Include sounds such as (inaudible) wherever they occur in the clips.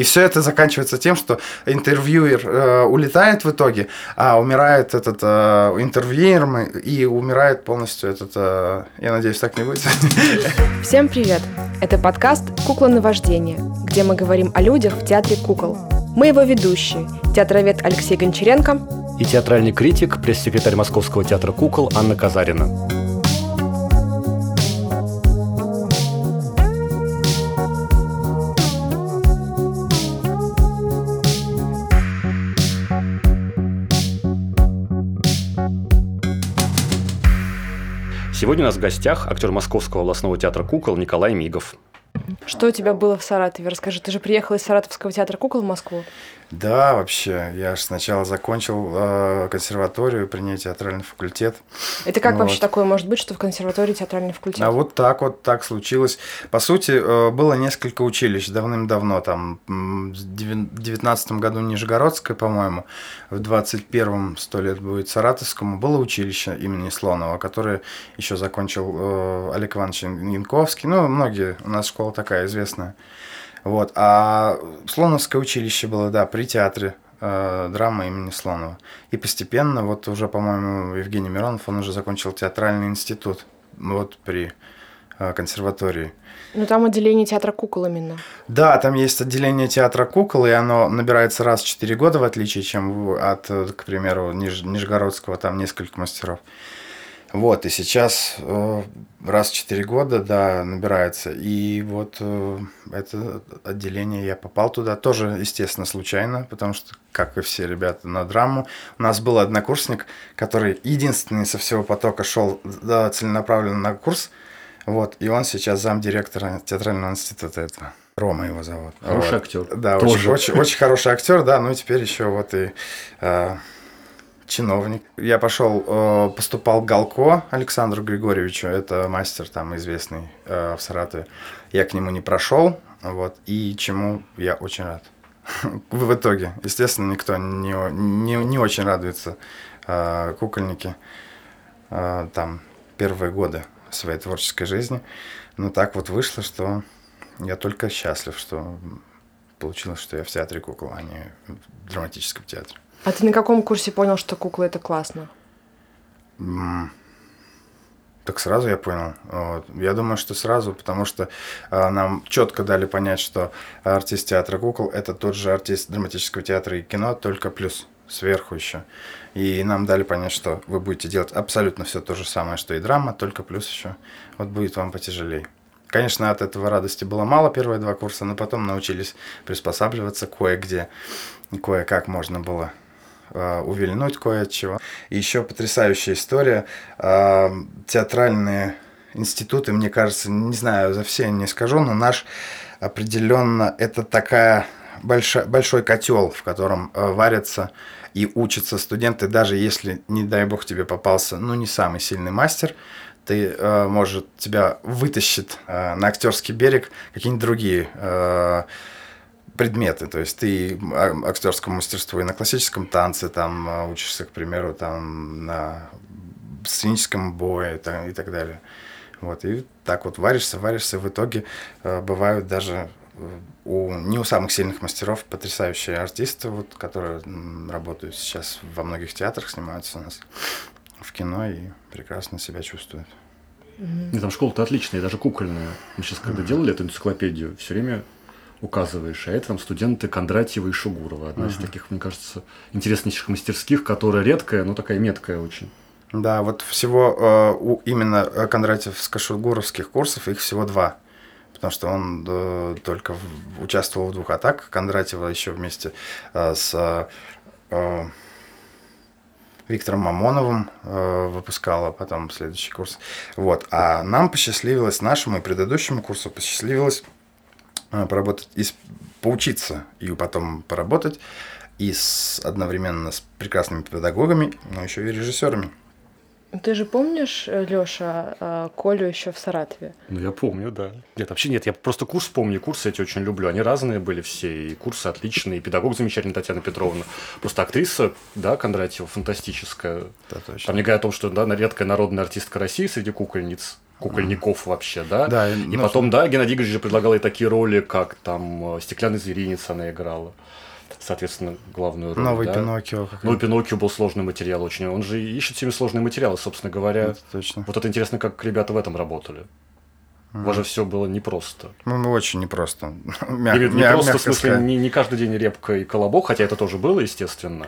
И все это заканчивается тем, что интервьюер э, улетает в итоге, а умирает этот э, интервьюер и умирает полностью этот... Э, я надеюсь, так не будет. (laughs) Всем привет! Это подкаст «Кукла на вождение», где мы говорим о людях в театре кукол. Мы его ведущие, театровед Алексей Гончаренко и театральный критик, пресс-секретарь Московского театра кукол Анна Казарина. Сегодня у нас в гостях актер Московского областного театра кукол Николай Мигов. Что у тебя было в Саратове? Расскажи, ты же приехал из Саратовского театра кукол в Москву. Да, вообще. Я же сначала закончил э, консерваторию, при ней театральный факультет. Это как вот. вообще такое может быть, что в консерватории театральный факультет? А вот так вот так случилось. По сути, э, было несколько училищ давным-давно. Там в 19 году Нижегородское, по-моему, в 21-м, сто лет будет Саратовскому, было училище имени Слонова, которое еще закончил э, Олег Иванович Янковский. Ну, многие, у нас школа такая известная. Вот. А Слоновское училище было, да, при театре э, драмы имени Слонова. И постепенно, вот уже, по-моему, Евгений Миронов, он уже закончил театральный институт, вот при э, консерватории. Ну, там отделение театра кукол именно. Да, там есть отделение театра кукол, и оно набирается раз в 4 года, в отличие чем от, к примеру, Ниж, Нижегородского, там несколько мастеров. Вот, и сейчас э, раз в 4 года, да, набирается. И вот э, это отделение, я попал туда тоже, естественно, случайно, потому что, как и все ребята, на драму. У нас был однокурсник, который единственный со всего потока шел да, целенаправленно на курс. Вот, и он сейчас замдиректора театрального института этого. Рома его зовут. Хороший вот. актер. Да, очень, очень, очень хороший актер, да, ну и теперь еще вот и э, чиновник. Я пошел, э, поступал Галко Александру Григорьевичу, это мастер там известный э, в Саратове. Я к нему не прошел, вот, и чему я очень рад. (laughs) В итоге, естественно, никто не, не, не очень радуется э, кукольники там первые годы своей творческой жизни. Но так вот вышло, что я только счастлив, что получилось, что я в театре кукол, а не в драматическом театре. А ты на каком курсе понял, что кукла это классно? Так сразу я понял. Вот. Я думаю, что сразу, потому что э, нам четко дали понять, что артист театра кукол это тот же артист драматического театра и кино, только плюс сверху еще. И нам дали понять, что вы будете делать абсолютно все то же самое, что и драма, только плюс еще. Вот будет вам потяжелее. Конечно, от этого радости было мало первые два курса, но потом научились приспосабливаться кое-где, кое-как можно было увильнуть кое от чего. И еще потрясающая история. Э, театральные институты, мне кажется, не знаю, за все не скажу, но наш определенно это такая большой, большой котел, в котором э, варятся и учатся студенты, даже если, не дай бог, тебе попался, ну, не самый сильный мастер, ты, э, может, тебя вытащит э, на актерский берег какие-нибудь другие э, предметы, то есть ты актерскому мастерству и на классическом танце там а, учишься, к примеру, там на сценическом бое там, и так далее. Вот, и так вот варишься, варишься, в итоге э, бывают даже э, у не у самых сильных мастеров потрясающие артисты, вот, которые работают сейчас во многих театрах, снимаются у нас в кино и прекрасно себя чувствуют. Mm-hmm. И там школа-то отличная, даже кукольная. Мы сейчас, когда mm-hmm. делали эту энциклопедию, все время указываешь, а это там студенты Кондратьева и Шугурова. Одна uh-huh. из таких, мне кажется, интереснейших мастерских, которая редкая, но такая меткая очень. Да, вот всего э, у именно Кондратьевско-Шугуровских курсов их всего два. Потому что он э, только в, участвовал в двух атаках. Кондратьева еще вместе э, с э, Виктором Мамоновым э, выпускала потом следующий курс. Вот. А нам посчастливилось, нашему и предыдущему курсу посчастливилось поработать и поучиться и потом поработать и с, одновременно с прекрасными педагогами, но еще и режиссерами. Ты же помнишь, Лёша, а, Колю еще в Саратове? Ну, я помню, да. Нет, вообще нет, я просто курс помню, курсы эти очень люблю. Они разные были все, и курсы отличные, и педагог замечательный Татьяна Петровна. Просто актриса, да, Кондратьева, фантастическая. Да, точно. Там не говоря о том, что да, редкая народная артистка России среди кукольниц, кукольников вообще, да? Да, И ну, потом, да, Геннадий Игоревич же предлагал ей такие роли, как там э, «Стеклянный зверинец» она играла. Соответственно, главную роль, Новый да? Пиноккио. Ну, Пиноккио был сложный материал очень. Он же ищет себе сложные материалы, собственно говоря. это точно. Вот это интересно, как ребята в этом работали. У вас же все было непросто. Ну, мы очень непросто. Мяг- в виду мя- не просто, в смысле, не, не каждый день репка и колобок, хотя это тоже было, естественно.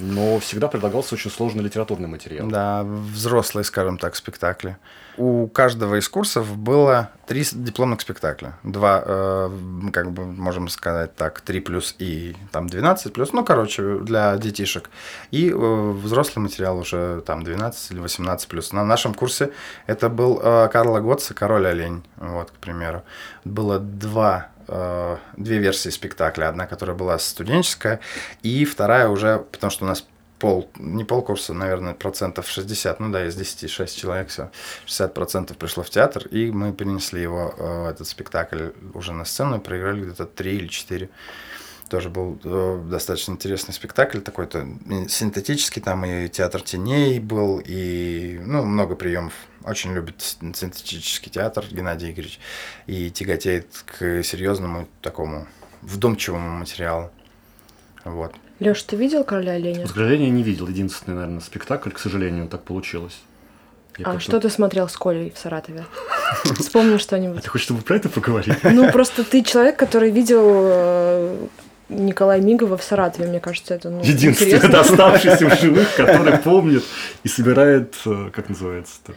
Но всегда предлагался очень сложный литературный материал. Да, взрослые, скажем так, спектакли. У каждого из курсов было три дипломных спектакля. Два, э, как бы, можем сказать так, 3 плюс и там 12 плюс, ну, короче, для детишек. И э, взрослый материал уже там 12 или 18 плюс. На нашем курсе это был э, Карла Готца «Король олень», вот, к примеру. Было два э, две версии спектакля. Одна, которая была студенческая, и вторая уже, потому что у нас пол, не полкурса, наверное, процентов 60, ну да, из 10, 6 человек все, 60 процентов пришло в театр, и мы перенесли его, э, этот спектакль, уже на сцену, и проиграли где-то 3 или 4. Тоже был э, достаточно интересный спектакль, такой-то синтетический, там и театр теней был, и ну, много приемов. Очень любит синтетический театр Геннадий Игоревич и тяготеет к серьезному такому вдумчивому материалу. Вот. Леш, ты видел короля оленя? К сожалению, я не видел единственный, наверное, спектакль, к сожалению, так получилось. Я А как-то- что ты смотрел с Колей в Саратове? (laughs) Вспомни А что-нибудь. ты хочешь, чтобы про это поговорить? (laughs) Ну, просто ты человек, который видел э, Николая Мигова в Саратове, мне кажется, это ну, Единственный интересно. (laughs) оставшийся в живых, который помнит и собирает, э, как называется, этот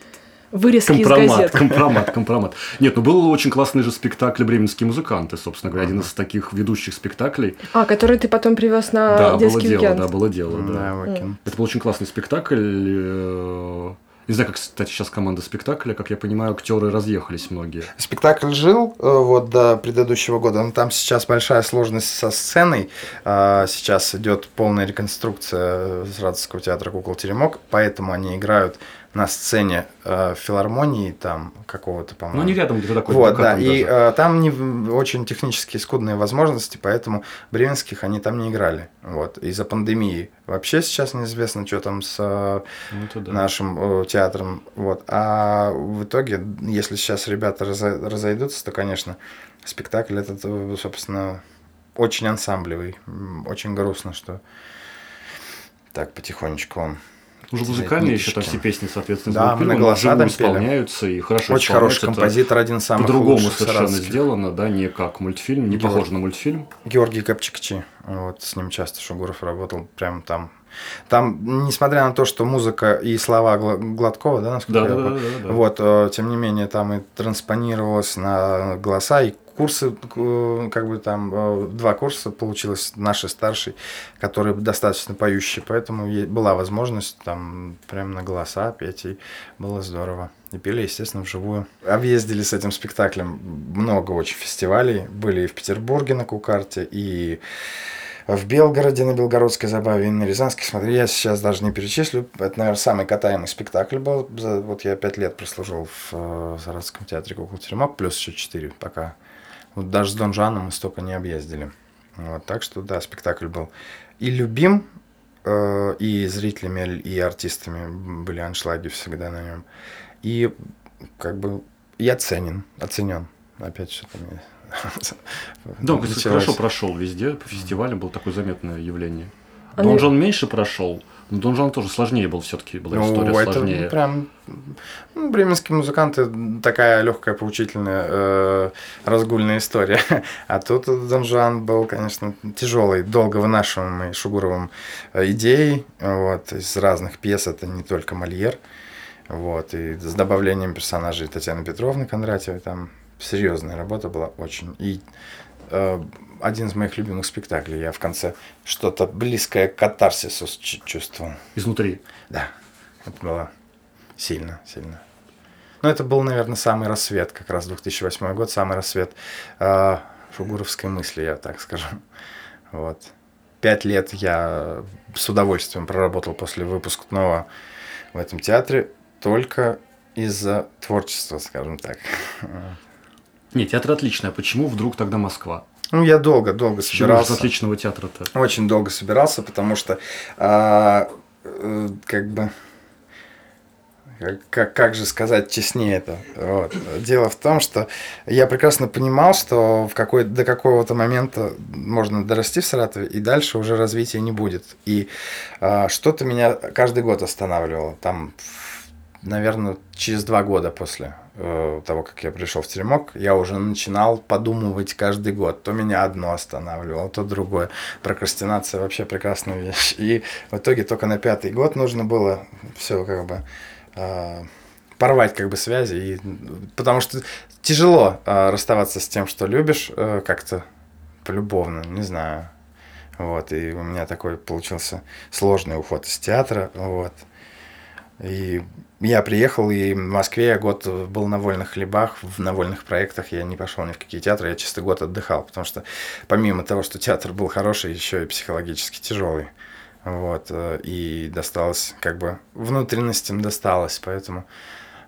Вырезки из компромат, газет. компромат, компромат. (laughs) Нет, ну был очень классный же спектакль «Бременские музыканты», собственно говоря, один из таких ведущих спектаклей. А, который ты потом привез на да, было детский дело, уикенд. да, было дело, да. Да. Это был очень классный спектакль. э, Не знаю, как, кстати, сейчас команда спектакля, как я понимаю, актеры разъехались многие. Спектакль жил э, вот до предыдущего года, но там сейчас большая сложность со сценой. А, Сейчас идет полная реконструкция Саратовского театра кукол Теремок, поэтому они играют на сцене э, филармонии там какого-то, по-моему. Ну, не рядом, где-то такой. Вот, да, и э, там не, очень технически скудные возможности, поэтому бременских они там не играли. Вот, из-за пандемии. Вообще сейчас неизвестно, что там с э, Ну, да. нашим э, театром. Вот. А в итоге, если сейчас ребята разо- разойдутся, то, конечно, спектакль этот, э, собственно, очень ансамблевый. Очень грустно, что так потихонечку он. Уже музыкальные еще там все песни, соответственно, Да, мы на голоса там исполняются и хорошо Очень хороший композитор, один из самых По-другому совершенно саратовских. сделано, да, не как мультфильм, не Георгий. похоже на мультфильм. Георгий Копчикчи, вот с ним часто Шугуров работал, прям там. Там, несмотря на то, что музыка и слова Гла- Гладкова, да, насколько Да, я да, да, помню, да, да. вот, э, тем не менее, там и транспонировалось на голоса, и курсы, э, как бы там, э, два курса получилось, наши старший, которые достаточно поющие, поэтому была возможность там прям на голоса петь, и было здорово. И пели, естественно, вживую. Объездили с этим спектаклем много очень фестивалей. Были и в Петербурге на Кукарте, и в Белгороде на Белгородской забаве, и на Рязанской. Смотри, я сейчас даже не перечислю. Это, наверное, самый катаемый спектакль был. Вот я пять лет прослужил в э, Саратовском театре кукол Теремок, плюс еще четыре пока. Вот даже с Дон Жаном мы столько не объездили. Вот, так что, да, спектакль был и любим, э, и зрителями, и артистами были аншлаги всегда на нем. И как бы и оценен, оценен. Опять что-то мне (laughs) Да, он хорошо прошел везде, по фестивалям было такое заметное явление. А Дон мне- Жон меньше прошел, но Дон Жон тоже сложнее был все-таки, была история Ну, это сложнее. прям ну, бременские музыканты такая легкая, поучительная, э, разгульная история. (laughs) А тут Дон Жуан был, конечно, тяжелый, долго вынашиваемый Шугуровым э, идеей. Вот, из разных пьес, это не только Мольер. Вот, и с добавлением персонажей Татьяны Петровны Кондратьевой там серьезная работа была очень. И э, один из моих любимых спектаклей. Я в конце что-то близкое к катарсису чувствовал. Изнутри. Да, это было сильно, сильно. Ну, это был, наверное, самый рассвет, как раз 2008 год, самый рассвет э, шугуровской мысли, я так скажу. Вот. Пять лет я с удовольствием проработал после выпускного в этом театре только из-за творчества, скажем так. Нет, театр отличный, а почему вдруг тогда Москва? Ну, я долго-долго С чего собирался. отличного театра-то? Очень долго собирался, потому что а, э, как бы как, как же сказать честнее это? Вот. Дело в том, что я прекрасно понимал, что в какой, до какого-то момента можно дорасти в Саратове, и дальше уже развития не будет. И а, что-то меня каждый год останавливало. Там, наверное, через два года после э, того, как я пришел в теремок, я уже начинал подумывать каждый год. То меня одно останавливало, то другое. Прокрастинация вообще прекрасная вещь. И в итоге только на пятый год нужно было все как бы э, порвать как бы связи. И, потому что тяжело э, расставаться с тем, что любишь, э, как-то полюбовно, не знаю. Вот, и у меня такой получился сложный уход из театра, вот. И я приехал, и в Москве я год был на вольных хлебах, в, на вольных проектах, я не пошел ни в какие театры, я чисто год отдыхал, потому что помимо того, что театр был хороший, еще и психологически тяжелый. Вот, э, и досталось, как бы, внутренностям досталось, поэтому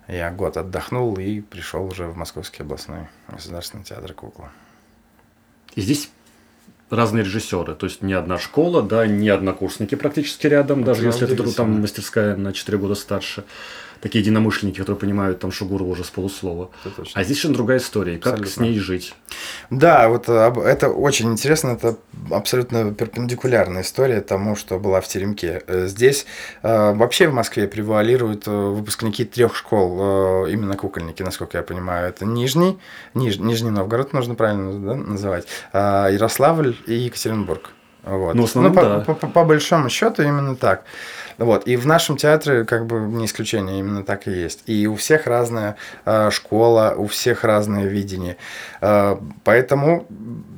я год отдохнул и пришел уже в Московский областной государственный театр кукла. И здесь разные режиссеры, то есть не одна школа, да, не однокурсники практически рядом, даже если это там мастерская на 4 года старше такие единомышленники, которые понимают там Шугурова уже с полуслова. А здесь совершенно другая история. Как абсолютно. с ней жить? Да, вот э, это очень интересно. Это абсолютно перпендикулярная история тому, что была в Теремке. Э, здесь э, вообще в Москве превалируют выпускники трех школ, именно кукольники, насколько я понимаю. Это Нижний, Ниж, Нижний Новгород, нужно правильно да, называть, Ярославль и Екатеринбург. Вот. Ну, основном, ну, да. по, по, по большому счету именно так. Вот. И в нашем театре как бы не исключение, именно так и есть. И у всех разная э, школа, у всех разное видение. Э, поэтому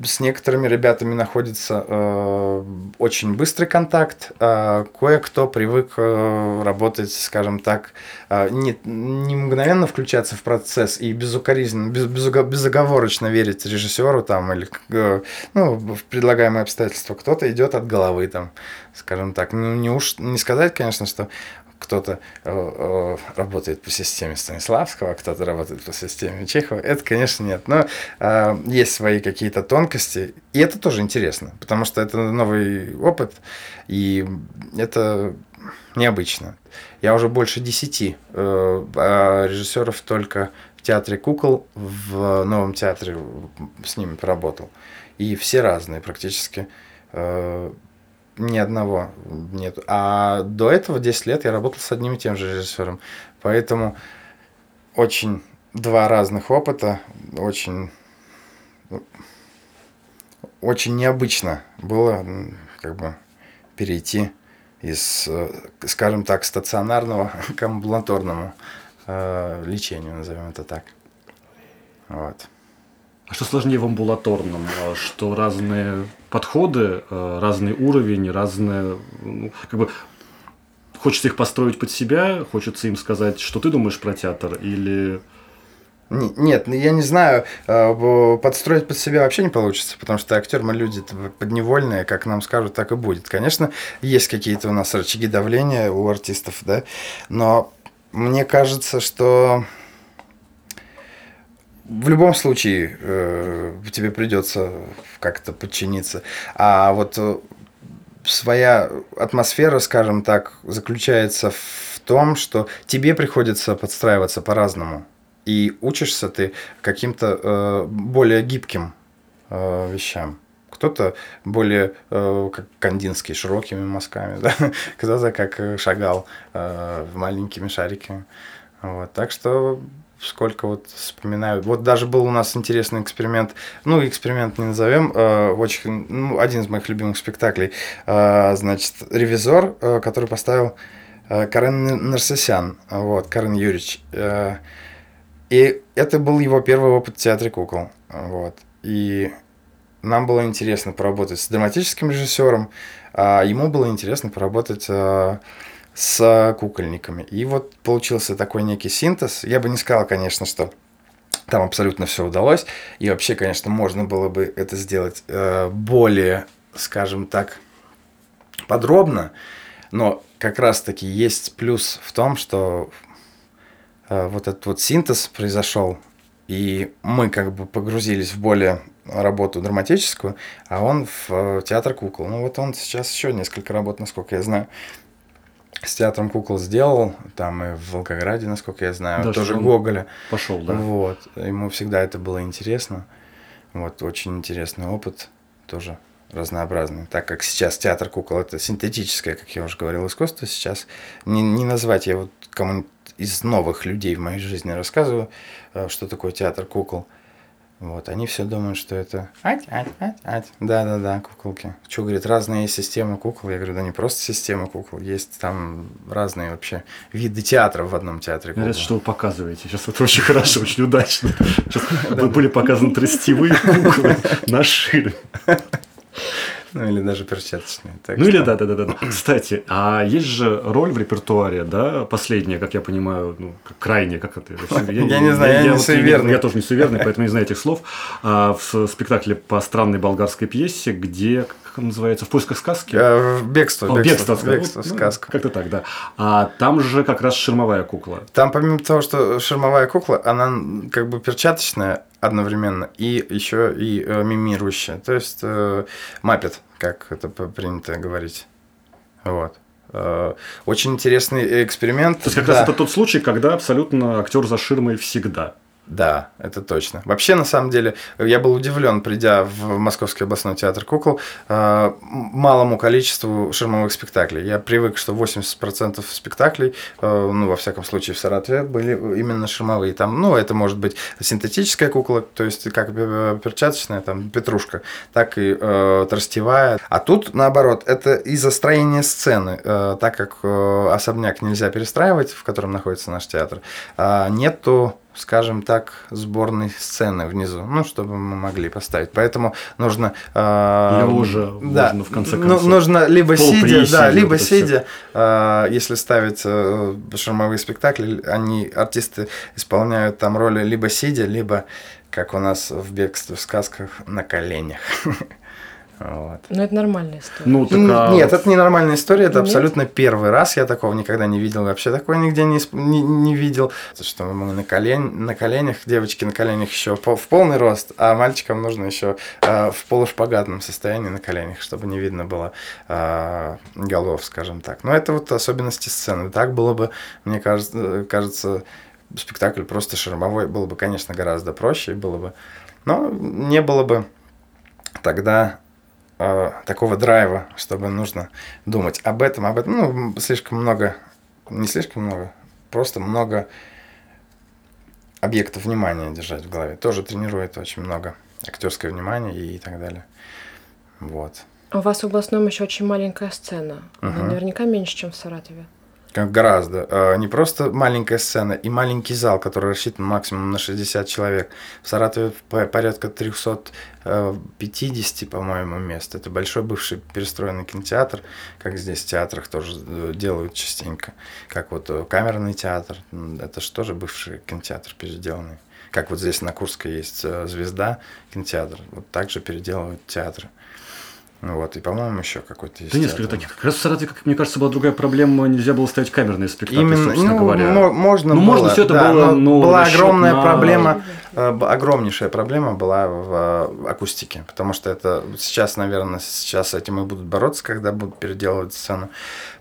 с некоторыми ребятами находится э, очень быстрый контакт. Э, кое-кто привык э, работать, скажем так, э, не, не мгновенно включаться в процесс и безукоризненно, без, безоговорочно верить режиссеру там, или э, ну, в предлагаемые обстоятельства. Кто-то идет от головы там скажем так. Ну, не уж не сказать, конечно, что кто-то э, э, работает по системе Станиславского, а кто-то работает по системе Чехова. Это, конечно, нет. Но э, есть свои какие-то тонкости. И это тоже интересно, потому что это новый опыт, и это необычно. Я уже больше десяти э, а режиссеров только в театре кукол, в новом театре с ними поработал. И все разные практически. Э, ни одного нет. А до этого 10 лет я работал с одним и тем же режиссером. Поэтому очень два разных опыта, очень, очень необычно было как бы перейти из, скажем так, стационарного (laughs) к амбулаторному э, лечению, назовем это так. Вот. А что сложнее в амбулаторном? А что разные подходы, э, разный уровень, разные... Ну, как бы, хочется их построить под себя, хочется им сказать, что ты думаешь про театр, или... Нет, ну, я не знаю, э, подстроить под себя вообще не получится, потому что актер мы люди подневольные, как нам скажут, так и будет. Конечно, есть какие-то у нас рычаги давления у артистов, да, но мне кажется, что в любом случае э, тебе придется как-то подчиниться. А вот э, своя атмосфера, скажем так, заключается в том, что тебе приходится подстраиваться по-разному. И учишься ты каким-то э, более гибким э, вещам. Кто-то более э, как Кандинский, широкими мазками, (laughs) да? кто-то как шагал э, маленькими шариками. Вот. Так что сколько вот вспоминаю. Вот даже был у нас интересный эксперимент, ну, эксперимент не назовем, э, очень, ну, один из моих любимых спектаклей, э, значит, «Ревизор», э, который поставил э, Карен Нарсесян, вот, Карен Юрьевич. Э, и это был его первый опыт в театре кукол, вот. И нам было интересно поработать с драматическим режиссером, а ему было интересно поработать э, с кукольниками. И вот получился такой некий синтез. Я бы не сказал, конечно, что там абсолютно все удалось. И вообще, конечно, можно было бы это сделать э, более, скажем так, подробно. Но как раз-таки есть плюс в том, что э, вот этот вот синтез произошел, и мы как бы погрузились в более работу драматическую, а он в э, театр кукол. Ну вот он сейчас еще несколько работ, насколько я знаю, с театром кукол сделал, там и в Волгограде, насколько я знаю, Да, тоже Гоголя. Пошел, да? Вот, ему всегда это было интересно. Вот, очень интересный опыт, тоже разнообразный. Так как сейчас театр кукол это синтетическое, как я уже говорил, искусство, сейчас не, не назвать, я вот кому из новых людей в моей жизни рассказываю, э, что такое театр кукол. Вот, они все думают, что это ать, ать, ать, ать. Да, да, да, куколки. Что, говорит, разные есть системы кукол. Я говорю, да не просто система кукол, есть там разные вообще виды театра в одном театре кукол. Говорят, что вы показываете. Сейчас это очень хорошо, очень удачно. (laughs) Сейчас были показаны тростевые куклы на шире. Ну или даже перчаточные. Так Ну или что- да, да, да, да. да. Кстати, а есть же роль в репертуаре, да, последняя, как я понимаю, ну, крайняя, как это? Я не знаю, я не вот суеверный. Я тоже не суеверный, поэтому не знаю этих слов. А, в спектакле по странной болгарской пьесе, где, как он называется, «В поисках сказки»? Э, Бегство, О, бегство, бегство, бегство. Ну, сказка. Как-то так, да. А там же как раз ширмовая кукла. Там помимо того, что шермовая кукла, она как бы перчаточная одновременно и еще и э, мимирующая. То есть э, маппет, как это принято говорить. Вот. Э, очень интересный эксперимент. То есть как Да. раз это тот случай, когда абсолютно актер за ширмой всегда. Да, это точно. Вообще, на самом деле, я был удивлен, придя в Московский областной театр кукол, э, малому количеству ширмовых спектаклей. Я привык, что 80% спектаклей, э, ну, во всяком случае, в Саратове, были именно ширмовые. Там, ну, это может быть синтетическая кукла, то есть как э, перчаточная, там, петрушка, так и э, тростевая. А тут, наоборот, это из-за строения сцены, э, так как э, особняк нельзя перестраивать, в котором находится наш театр, а нету скажем так, сборной сцены внизу, ну, чтобы мы могли поставить. Поэтому нужно... э, Ложа да, можно, в конце ну, концов. нужно либо сидя, да, либо сидя, э, если ставить э, шармовые спектакли, они, артисты исполняют там роли либо сидя, либо, как у нас в бегстве в сказках, на коленях. (laughs) Вот. Ну, это нормальная история. Ну, так, а Нет, это не нормальная история, это Нет? абсолютно первый раз. Я такого никогда не видел, вообще такого нигде не, не, не видел. То, Что мы на, колен, на коленях, девочки на коленях еще по- в полный рост, а мальчикам нужно еще э, в полушпагатном состоянии на коленях, чтобы не видно было э, голов, скажем так. Но это вот особенности сцены. Так было бы, мне кажется, кажется, спектакль просто шармовой был бы, конечно, гораздо проще, было бы, но не было бы тогда э, такого драйва, чтобы нужно думать об этом, об этом. Ну, слишком много, не слишком много, просто много объектов внимания держать в голове. Тоже тренирует очень много актерское внимание и так далее. Вот. У вас в областном еще очень маленькая сцена. Мгм. наверняка меньше, чем в Саратове. Гораздо. Э, Не просто маленькая сцена и маленький зал, который рассчитан максимум на 60 человек. В Саратове по- порядка 350, по-моему, мест. Это большой бывший перестроенный кинотеатр, как здесь в театрах тоже э, делают частенько. Как вот э, камерный театр. Это же тоже бывший кинотеатр переделанный. Как вот здесь на Курской есть э, «Звезда» кинотеатр. Вот так же переделывают театры. Ну Вот, и, по-моему, еще какой-то есть Да несколько таких. Как раз в Саратове, как мне кажется, была другая проблема. Нельзя было ставить камерные спектакли, Именно, собственно ну, говоря. мо- можно Ну, было, можно всё это да, было, но была огромная на- проблема, э, огромнейшая проблема была в э, акустике, потому что это сейчас, наверное, сейчас с этим и будут бороться, когда будут переделывать сцену,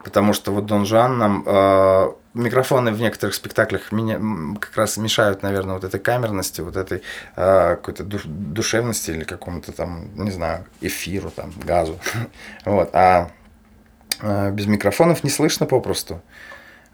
потому что вот Дон Жуан нам э, микрофоны в некоторых спектаклях меня, как раз мешают, наверное, вот этой камерности, вот этой э, какой-то душ- душевности или какому-то там, не знаю, эфиру, там, газу, (laughs) вот, а э, без микрофонов не слышно попросту.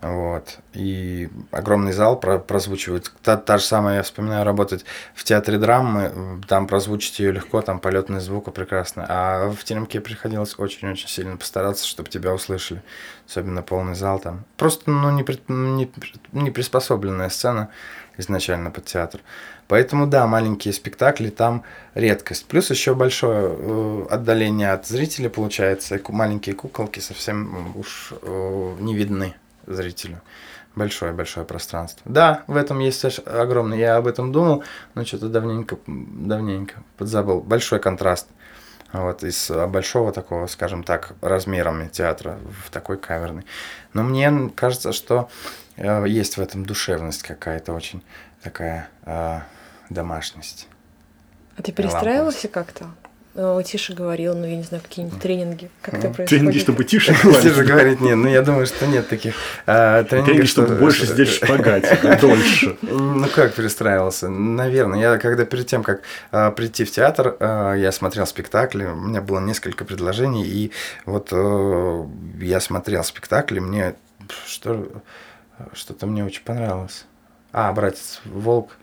Вот. И огромный зал про- прозвучивает. Та, та же самая, я вспоминаю, работать в театре драмы, там прозвучить ее легко, там полетный звук прекрасно. А в теремке приходилось очень-очень сильно постараться, чтобы тебя услышали. Особенно полный зал там. Просто ну, не, пред- не, не приспособленная сцена изначально под театр. Поэтому, да, маленькие спектакли там редкость. Плюс еще большое э, отдаление от зрителя получается. Маленькие куколки совсем уж э, не видны зрителю. Большое-большое пространство. Да, в этом есть огромный. Я об этом думал, но что-то давненько, давненько подзабыл. Большой контраст. Вот, из э, большого такого, скажем так, размерами театра в такой каверный. Но мне кажется, что э, есть в этом душевность какая-то очень такая э, домашность. А ты перестраивался как-то? Ну, тише говорил, ну, я не знаю, какие-нибудь тренинги. Как это происходит? Тренинги, чтобы тише Тише говорить нет, ну я думаю, что нет таких а, Тренинги, тренингов. чтобы что- больше здесь шпагать, (laughs) дольше. Ну как перестраивался? Наверное, я когда перед тем, как а, прийти в театр, а, я смотрел спектакли, у меня было несколько предложений, и вот э, я смотрел спектакли, мне что, что-то мне очень понравилось. А, братец Волк,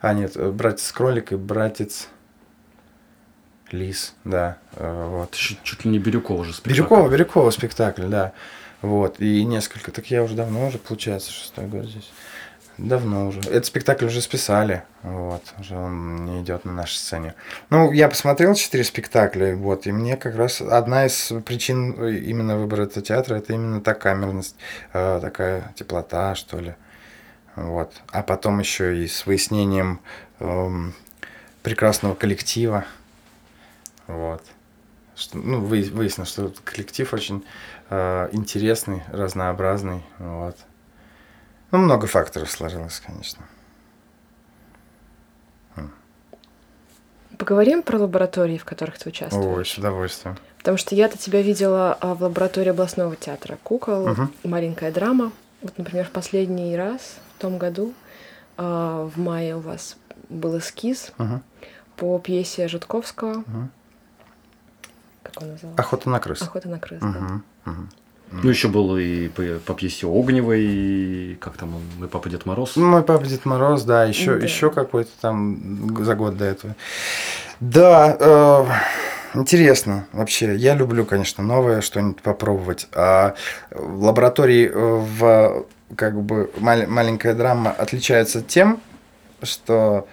а нет, э, братец Кролик и братец Лис, да, э, вот. Чуть, чуть ли не Бирюкова же спектакль. Бирюкова, Бирюкова спектакль, да. Вот, и несколько. Так я уже давно уже, получается, шестой год здесь. Давно уже. Этот спектакль уже списали. Вот, уже он не идет на нашей сцене. Ну, я посмотрел четыре спектакля, вот, и мне как раз одна из причин именно выбора этого театра это именно та камерность, э, такая теплота, что ли. Вот. А потом еще и с выяснением эм, прекрасного коллектива. Вот. Что, ну, вы- выяснилось, что коллектив очень э, интересный, разнообразный. Вот. Ну, много факторов сложилось, конечно. Поговорим про лаборатории, в которых ты участвуешь. Ой, с удовольствием. Потому что я-то тебя видела а, в лаборатории областного театра кукол, Мгм. маленькая драма. Вот, например, в последний раз, в том году, а, в мае у вас был эскиз Мгм. по пьесе Житковского. Мгм. Как он назывался? Охота на крыс. Охота на крыс. да. Мгм. Мгм. Ну, еще был и по, по пьесе Огневой, и как там он, «Мой папа Дед Мороз». Ну, Мой папа Дед Мороз, да, еще, Да. еще какой-то там за год до этого. Да, э, интересно вообще. Я люблю, конечно, новое что-нибудь попробовать. А в лаборатории э, в как бы мал- маленькая драма отличается тем, что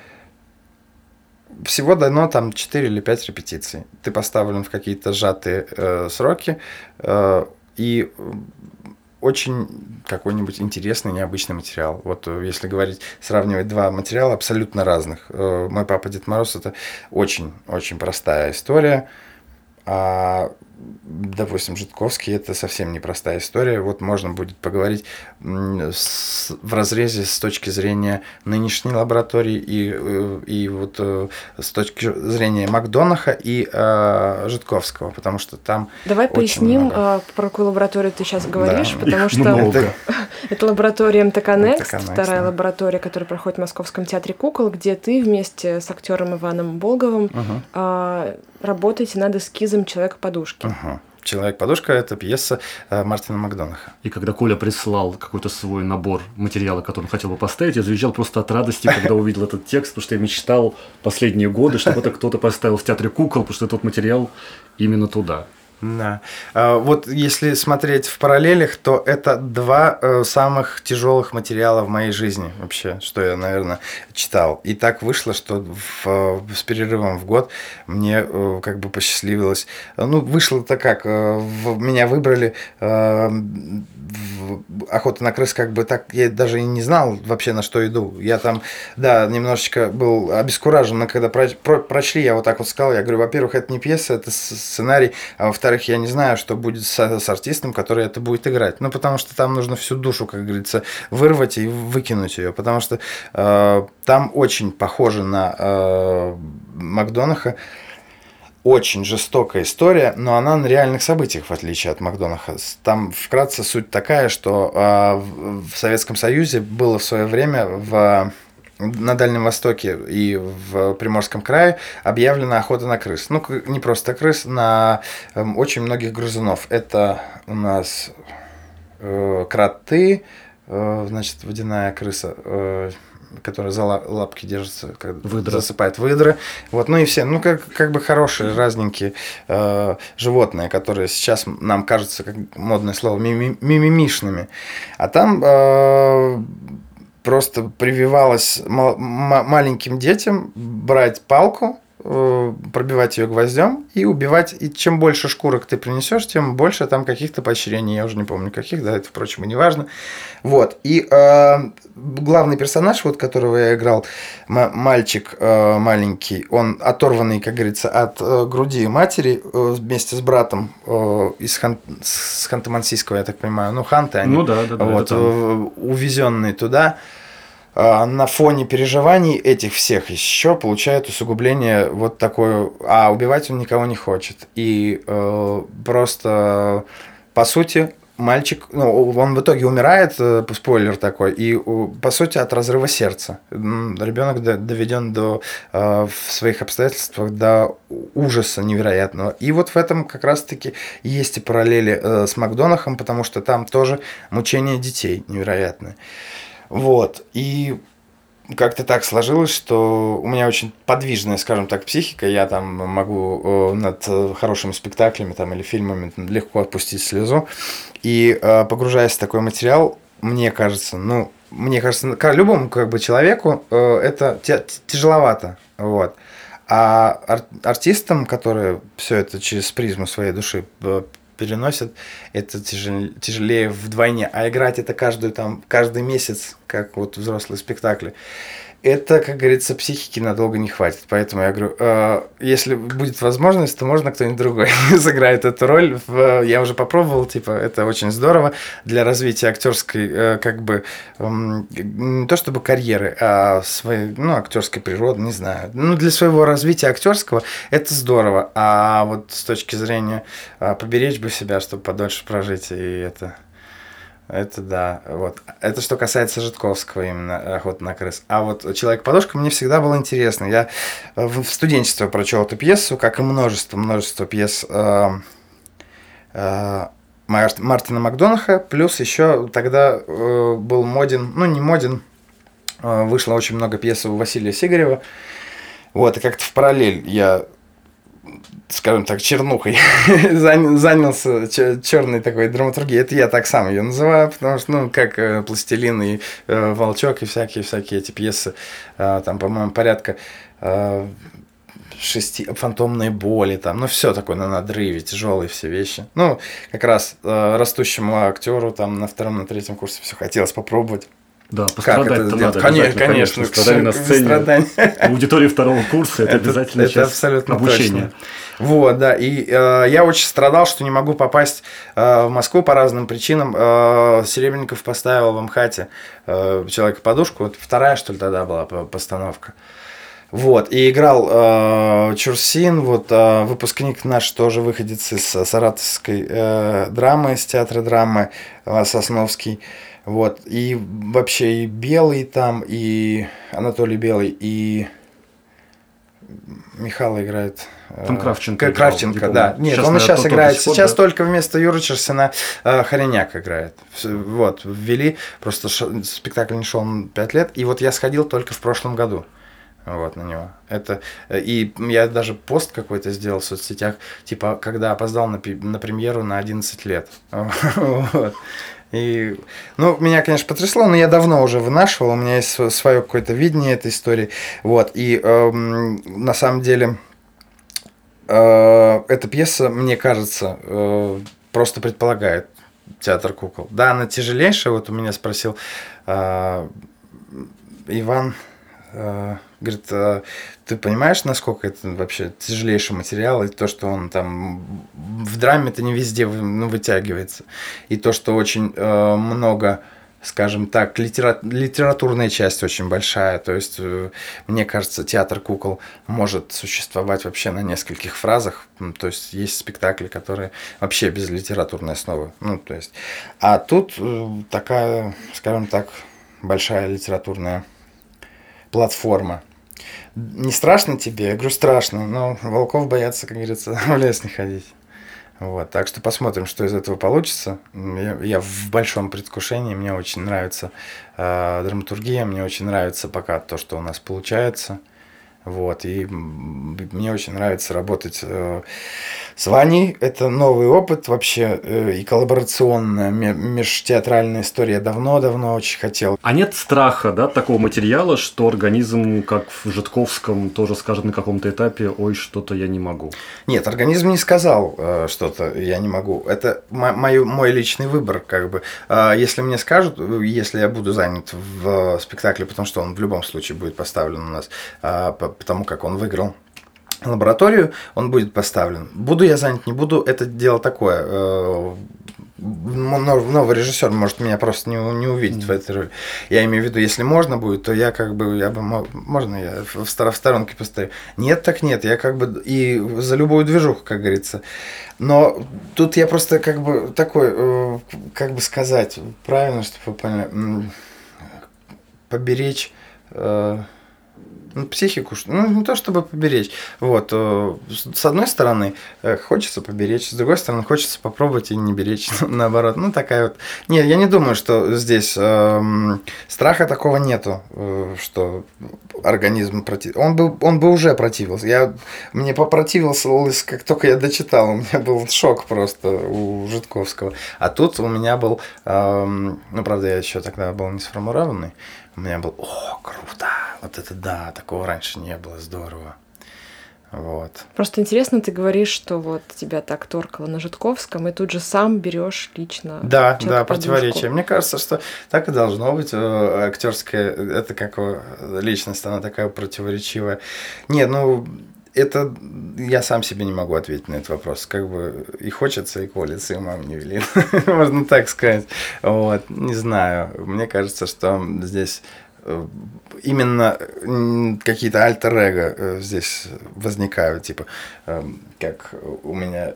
всего дано там 4 или 5 репетиций. Ты поставлен в какие-то сжатые э, сроки, э, и очень какой-нибудь интересный, необычный материал. Вот э, если говорить, сравнивать два материала абсолютно разных. Э, Мой папа Дед Мороз это очень-очень простая история. А, допустим, Житковский это совсем непростая история. Вот можно будет поговорить с- в разрезе с точки зрения нынешней лаборатории и, э, и вот э, с точки зрения Макдонаха и э, Житковского, потому что там Давай поясним, много. а, про какую лабораторию ты сейчас говоришь, Да. потому что много. (laughs) это- лаборатория МТК Next, МТК Next, вторая да. лаборатория, которая проходит в Московском театре кукол, где ты вместе с актером Иваном Болговым а, работаете над эскизом Человека-подушки. Ага. Человек-подушка это пьеса э, Мартина Макдонаха. И когда Коля прислал какой-то свой набор материала, который он хотел бы поставить, я завизжал просто от радости, когда увидел этот текст, потому что я мечтал последние годы, чтобы это кто-то поставил в театре кукол, потому что тот материал именно туда. Да. А, Вот если смотреть в параллелях, то это два э, самых тяжелых материала в моей жизни вообще, что я, наверное, читал. И так вышло, что в, э, с перерывом в год мне э, как бы посчастливилось. Ну, вышло-то как, меня выбрали в охота на крыс, как бы так, я даже и не знал вообще, на что иду. Я там, да, немножечко был обескуражен, но когда про- про- прочли, я вот так вот сказал, я говорю, во-первых, это не пьеса, это сценарий, а во-вторых, я не знаю, что будет с, с артистом, который это будет играть. Ну, потому что там нужно всю душу, как говорится, вырвать и выкинуть ее, потому что э, там очень похоже на э, Макдонаха, очень жестокая история, но она на реальных событиях, в отличие от Макдонаха. Там вкратце суть такая, что в в Советском Союзе было в свое время в на Дальнем Востоке и в Приморском крае объявлена охота на крыс. Ну, не просто крыс, на эм, очень многих грызунов. Это у нас э, кроты, э, значит, водяная крыса, э, которая за ла- лапки держится, когда Выдра. засыпает выдры. Вот, ну и все, ну как, как бы хорошие, разненькие э, животные, которые сейчас нам кажется, как модное слово, мими- мимимишными. А там э, просто прививалось ма- ма- маленьким детям брать палку, пробивать ее гвоздем и убивать. И чем больше шкурок ты принесешь, тем больше там каких-то поощрений. Я уже не помню каких, да, это, впрочем, и не важно. Вот. И э, главный персонаж, вот которого я играл, мальчик э, маленький, он оторванный, как говорится, от э, груди матери э, вместе с братом э, из Хан- с Ханты-Мансийского, я так понимаю. Ну, Ханты они Ну да, да, да. вот, там. увезенный туда. А, на фоне переживаний этих всех еще получает усугубление вот такое, а убивать он никого не хочет. И э, просто, по сути, мальчик, ну, он в итоге умирает, э, спойлер такой, и по сути от разрыва сердца. Ребенок доведен до э, в своих обстоятельствах до ужаса невероятного. И вот в этом как раз-таки есть и параллели э, с Макдонахом, потому что там тоже мучение детей невероятное. Вот. И как-то так сложилось, что у меня очень подвижная, скажем так, психика. Я там могу э, над э, хорошими спектаклями там, или фильмами легко отпустить слезу. И э, погружаясь в такой материал, мне кажется, ну, мне кажется, любому как бы человеку это тяжеловато. Вот. А ар- артистам, которые все это через призму своей души переносят, это тяжелее, тяжелее вдвойне. А играть это каждую, там, каждый месяц, как вот взрослые спектакли, это, как говорится, психики надолго не хватит. Поэтому я говорю, э, если будет возможность, то можно кто-нибудь другой (laughs) сыграет эту роль. В, я уже попробовал, типа, это очень здорово для развития актерской, э, как бы, э, не то чтобы карьеры, а своей, ну, актерской природы, не знаю. Ну, для своего развития актерского это здорово. А вот с точки зрения э, поберечь бы себя, чтобы подольше прожить, и это это да, вот. Это что касается Житковского именно охоты на крыс. А вот Человек-подушка мне всегда было интересно. Я в студенчестве прочел эту пьесу, как и множество, множество пьес э, э, Мартина Макдонаха. Плюс еще тогда э, был моден, ну не моден, э, вышло очень много пьес у Василия Сигарева. Вот, и как-то в параллель я скажем так, чернухой (laughs) занялся черной такой драматургией. Это я так сам ее называю, потому что, ну, как э, «Пластилин» и э, «Волчок» и всякие-всякие эти пьесы, э, там, по-моему, порядка шести фантомные боли, там, ну, все такое на надрыве, тяжелые все вещи. Ну, как раз э, растущему актеру там на втором, на третьем курсе все хотелось попробовать. Да, пострадать это надо. Конечно, конечно. Страдали на сцене. Страдания. (laughs) Аудитории второго курса это, это обязательно это абсолютно обучение. Точно. Вот, да. И э, я очень страдал, что не могу попасть э, в Москву по разным причинам. Э, Серебренников поставил в МХАТе э, человека подушку. Вот вторая, что ли, тогда была постановка. Вот, и играл э, Чурсин, вот э, выпускник наш тоже выходец из саратовской э, драмы, из театра драмы э, Сосновский. Вот, и вообще и Белый там, и Анатолий Белый, и Михаил играет. Там э, Кравченко. Кравченко, играл, да. Нет, сейчас, он сейчас играет. Сейчас да? только вместо Юры Черсина э, Хореняк играет. Вот, ввели, просто ш... спектакль не шел 5 лет, и вот я сходил только в прошлом году вот на него. Это и я даже пост какой-то сделал в соцсетях, типа когда опоздал на, на премьеру на 11 лет. (laughs) вот. И, ну, меня, конечно, потрясло, но я давно уже вынашивал, у меня есть свое какое-то видение этой истории. Вот, и э, на самом деле э, эта пьеса, мне кажется, э, просто предполагает театр кукол. Да, она тяжелейшая, вот у меня спросил э, Иван, э, говорит, а ты понимаешь, насколько это вообще тяжелейший материал, и то, что он там в драме это не везде ну, вытягивается, и то, что очень э, много скажем так, литера... литературная часть очень большая. То есть, э, мне кажется, театр кукол может существовать вообще на нескольких фразах. То есть, есть спектакли, которые вообще без литературной основы. Ну, то есть, а тут э, такая, скажем так, большая литературная платформа. Не страшно тебе? Я говорю, страшно, но волков боятся, как говорится, (laughs) в лес не ходить. Вот, так что посмотрим, что из этого получится. Я, я в большом предвкушении, мне очень нравится э, драматургия, мне очень нравится пока то, что у нас получается. Вот, и мне очень нравится работать э, с Ваней. Это новый опыт вообще э, и коллаборационная межтеатральная история. Давно-давно очень хотел. А нет страха, да, такого материала, что организм, как в Житковском, тоже скажет на каком-то этапе, ой, что-то я не могу? Нет, организм не сказал э, что-то я не могу. Это мой, мой личный выбор, как бы. Э, если мне скажут, если я буду занят в спектакле, потому что он в любом случае будет поставлен у нас, э, потому как он выиграл лабораторию, он будет поставлен. Буду я занят, не буду, это дело такое. Э, новый режиссер может меня просто не, не увидеть mm-hmm. в этой роли. Я имею в виду, если можно будет, то я как бы, я бы, можно я в, в сторонке постою. Нет, так нет, я как бы и за любую движуху, как говорится. Но тут я просто как бы такой, э, как бы сказать, правильно, чтобы вы поняли, поберечь э, психику, ну, не то чтобы поберечь. Вот, э, с одной стороны, э, хочется поберечь, с другой стороны, хочется попробовать и не беречь, (laughs) наоборот. Ну, такая вот. Нет, я не думаю, что здесь э, страха такого нету, э, что организм против. Он бы, он бы уже противился. Я, мне попротивился, как только я дочитал, у меня был шок просто у Житковского. А тут у меня был, э, ну, правда, я еще тогда был не сформированный, у меня был, о, круто, вот это да, такого раньше не было, здорово. Вот. Просто интересно, ты говоришь, что вот тебя так торкало на Житковском, и тут же сам берешь лично. Да, да, противоречие. Мне кажется, что так и должно быть. Э, Актерская, это как личность, она такая противоречивая. Нет, ну, это я сам себе не могу ответить на этот вопрос. Как бы и хочется, и колется, и мам не велит. (laughs) Можно так сказать. Вот, не знаю. Мне кажется, что здесь э, именно какие-то альтер-эго э, здесь возникают, типа, эм, как у меня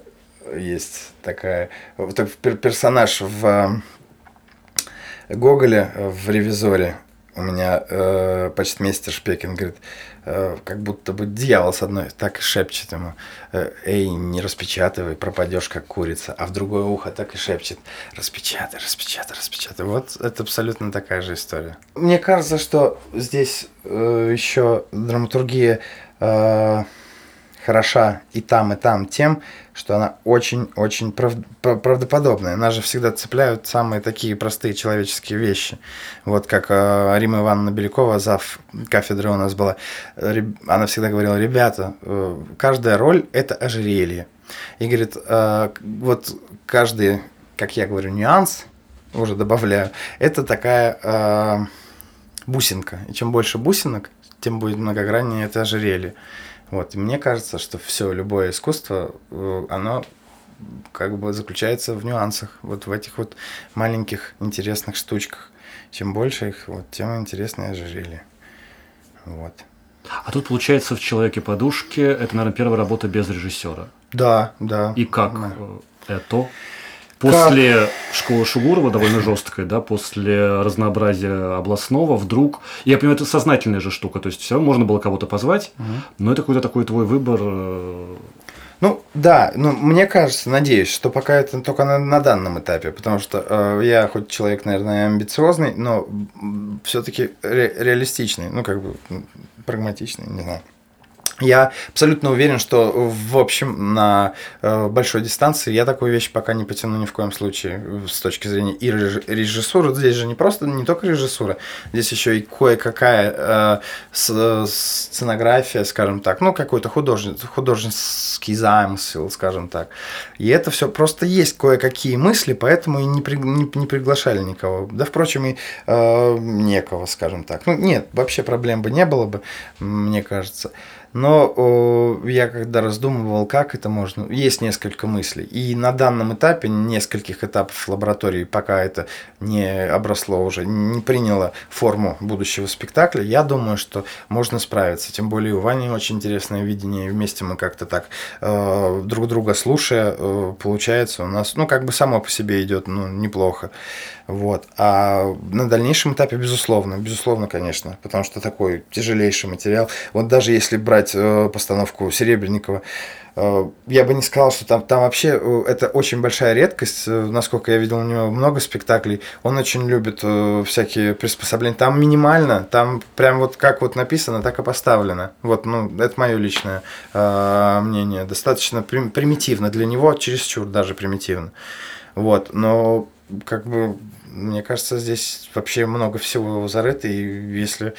есть такая персонаж в Гоголе в ревизоре у меня э, почтмейстер Шпекин говорит, э, как будто бы дьявол с одной так и шепчет ему, э, эй, не распечатывай, пропадешь как курица, а в другое ухо так и шепчет, распечатай, распечатай, распечатай. Вот это абсолютно такая же история. Мне кажется, что здесь э, еще драматургия э, хороша и там, и там тем, что она очень-очень прав... правдоподобная. Нас же всегда цепляют самые такие простые человеческие вещи. Вот как э, Рима Ивановна Белякова, зав кафедры у нас была, она всегда говорила, ребята, э, каждая роль – это ожерелье. И говорит, э, вот каждый, как я говорю, нюанс, уже добавляю, это такая э, бусинка. И чем больше бусинок, тем будет многограннее это ожерелье. Вот, и мне кажется, что все, любое искусство, э, оно как бы заключается в нюансах, вот в этих вот маленьких интересных штучках. Чем больше их, вот, тем интереснее ожерелье. Вот. А тут получается в человеке подушки это, наверное, первая работа без режиссера. Да, да. И как да. это? После как? школы Шугурова, довольно жесткой, да, после разнообразия областного, вдруг. Я понимаю, это сознательная же штука, то есть все можно было кого-то позвать, угу. но это какой-то такой твой выбор. Э, ну, да, ну, мне кажется, надеюсь, что пока это только на, на данном этапе, потому что э, я хоть человек, наверное, амбициозный, но все-таки ре, реалистичный, ну, как бы прагматичный, не знаю. Я абсолютно уверен, что в общем на э, большой дистанции я такую вещь пока не потяну ни в коем случае с точки зрения и режиссуры. Здесь же не просто не только режиссура, здесь еще и кое-какая э, сценография, скажем так, ну какой-то художественный, художественский замысел, скажем так. И это все просто есть кое-какие мысли, поэтому и не, при, не, не приглашали никого. Да, впрочем, и э, некого, скажем так. Ну нет, вообще проблем бы не было бы, мне кажется. Но я когда раздумывал, как это можно, есть несколько мыслей. И на данном этапе, нескольких этапов лаборатории, пока это не обросло уже, не приняло форму будущего спектакля, я думаю, что можно справиться. Тем более у Вани очень интересное видение, вместе мы как-то так э, друг друга слушая, э, получается у нас, ну, как бы само по себе идет, ну, неплохо. Вот. А на дальнейшем этапе, безусловно, безусловно, конечно, потому что такой тяжелейший материал. Вот даже если брать э, постановку Серебренникова, э, я бы не сказал, что там, там вообще э, это очень большая редкость. Насколько я видел у него много спектаклей. Он очень любит всякие приспособления. Там минимально, там прям вот как вот написано, так и поставлено. Вот, ну, это мое личное мнение. Достаточно прим- примитивно для него, чересчур даже примитивно. Вот, но как бы мне кажется, здесь вообще много всего зарыто, и если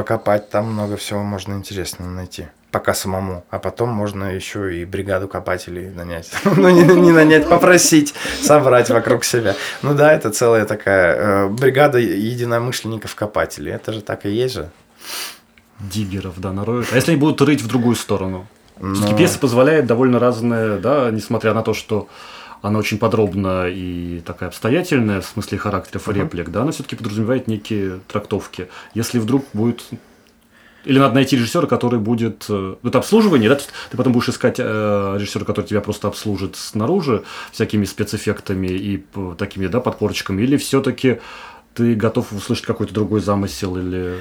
покопать, там много всего можно интересного найти. Пока самому, а потом можно еще и бригаду копателей нанять. (laughs) ну, не, не нанять, попросить, собрать вокруг себя. Ну да, это целая такая э, бригада единомышленников-копателей. Это же так и есть же. Диггеров, да, нароют. А если они будут рыть в другую сторону? Но... Все-таки пьеса позволяет довольно разное, да, несмотря на то, что она очень подробна и такая обстоятельная в смысле характеров и реплик, да, она все-таки подразумевает некие трактовки. Если вдруг будет или надо найти режиссера, который будет... Э, это обслуживание, да? Ты потом будешь искать э, режиссера, который тебя просто обслужит снаружи всякими спецэффектами и такими, да, подпорочками, или все-таки ты готов услышать какой-то другой замысел или...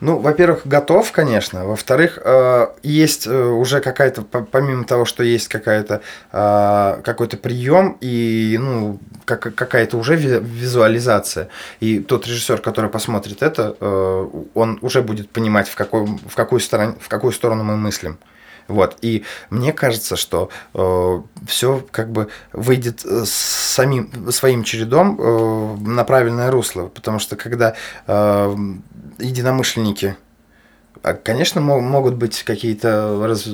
Ну, во-первых, готов, конечно. Во-вторых, э, есть э, уже какая-то, помимо того, что есть какая-то э, какой-то прием и ну как, какая-то уже визуализация. И тот режиссер, который посмотрит это, он уже будет понимать, в какой, в какую сторону, в какую сторону мы мыслим. Вот. И мне кажется, что э, все как бы выйдет самим, своим чередом э, на правильное русло. Потому что когда э, единомышленники. А, Конечно, могут быть какие-то раз,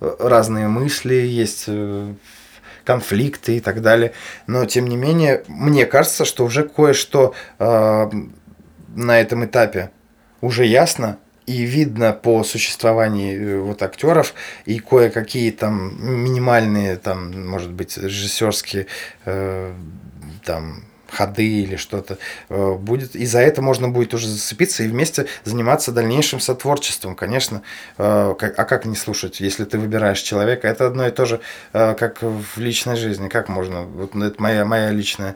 разные мысли, есть э, конфликты и так далее, но тем не менее, мне кажется, что уже кое-что э, на этом этапе уже ясно, и видно по существованию э, вот актеров и кое-какие там минимальные там может быть режиссерские э, там ходы или что-то э, будет. И за это можно будет уже зацепиться и вместе заниматься дальнейшим сотворчеством, конечно. Э, а как не слушать, если ты выбираешь человека? Это одно и то же, э, как в личной жизни. Как можно? Вот это моя, моя личная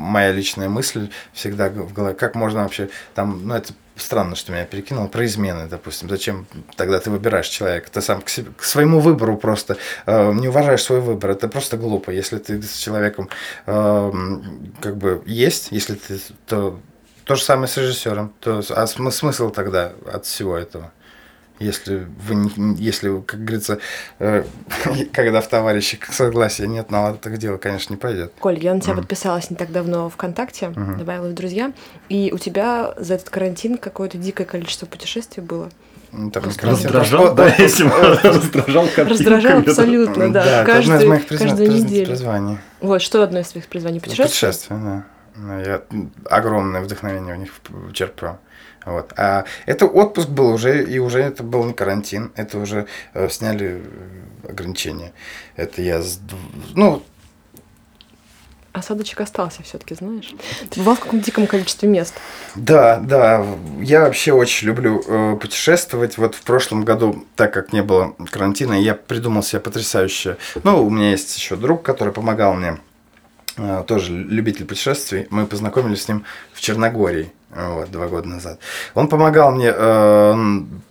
моя личная мысль всегда в голове. Как можно вообще там, ну это странно, что меня перекинуло, про измены, допустим. Зачем тогда ты выбираешь человека? Ты сам к, себе, к своему выбору просто э, не уважаешь свой выбор. Это просто глупо. Если ты с человеком э, как бы есть, если ты, то то же самое с режиссером. То, а смысл тогда от всего этого? Если вы, если, как говорится, э, (laughs) когда в товарищах согласия нет, на так дело, конечно, не пойдет. Коль, я на тебя mm. подписалась не так давно ВКонтакте, mm-hmm. добавила в друзья, и у тебя за этот карантин какое-то дикое количество путешествий было. Ну, так, раздражал, да, если (laughs) раздражал Раздражал абсолютно, да. Да, каждый, это одно из моих каждую неделю. призваний. Вот, что одно из твоих призваний? Путешествие? Путешествие, да. Я огромное вдохновение у них черпаю. Вот. А это отпуск был уже, и уже это был не карантин, это уже э, сняли э, ограничения. Это я, ну, Осадочек остался все-таки, знаешь. Ты бывал в каком диком количестве мест. Да, да. Я вообще очень люблю э, путешествовать. Вот в прошлом году, так как не было карантина, я придумал себе потрясающее. Ну, у меня есть еще друг, который помогал мне тоже любитель путешествий, мы познакомились с ним в Черногории вот, два года назад. Он помогал мне э,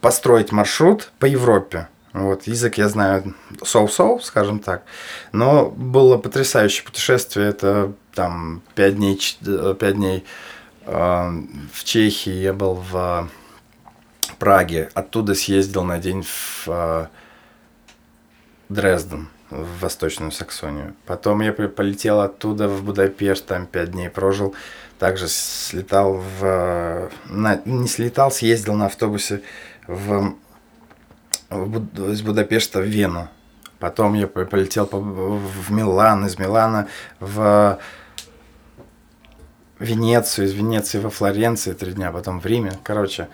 построить маршрут по Европе. Вот, язык я знаю соу-соу, скажем так. Но было потрясающее путешествие. Это там пять дней, 5 дней э, в Чехии. Я был в Праге. Оттуда съездил на день в э, Дрезден в Восточную Саксонию. Потом я полетел оттуда в Будапешт, там пять дней прожил. Также слетал в... На, не слетал, съездил на автобусе в, в, из Будапешта в Вену. Потом я полетел по, в Милан, из Милана в Венецию, из Венеции во Флоренции три дня, потом в Риме. Короче,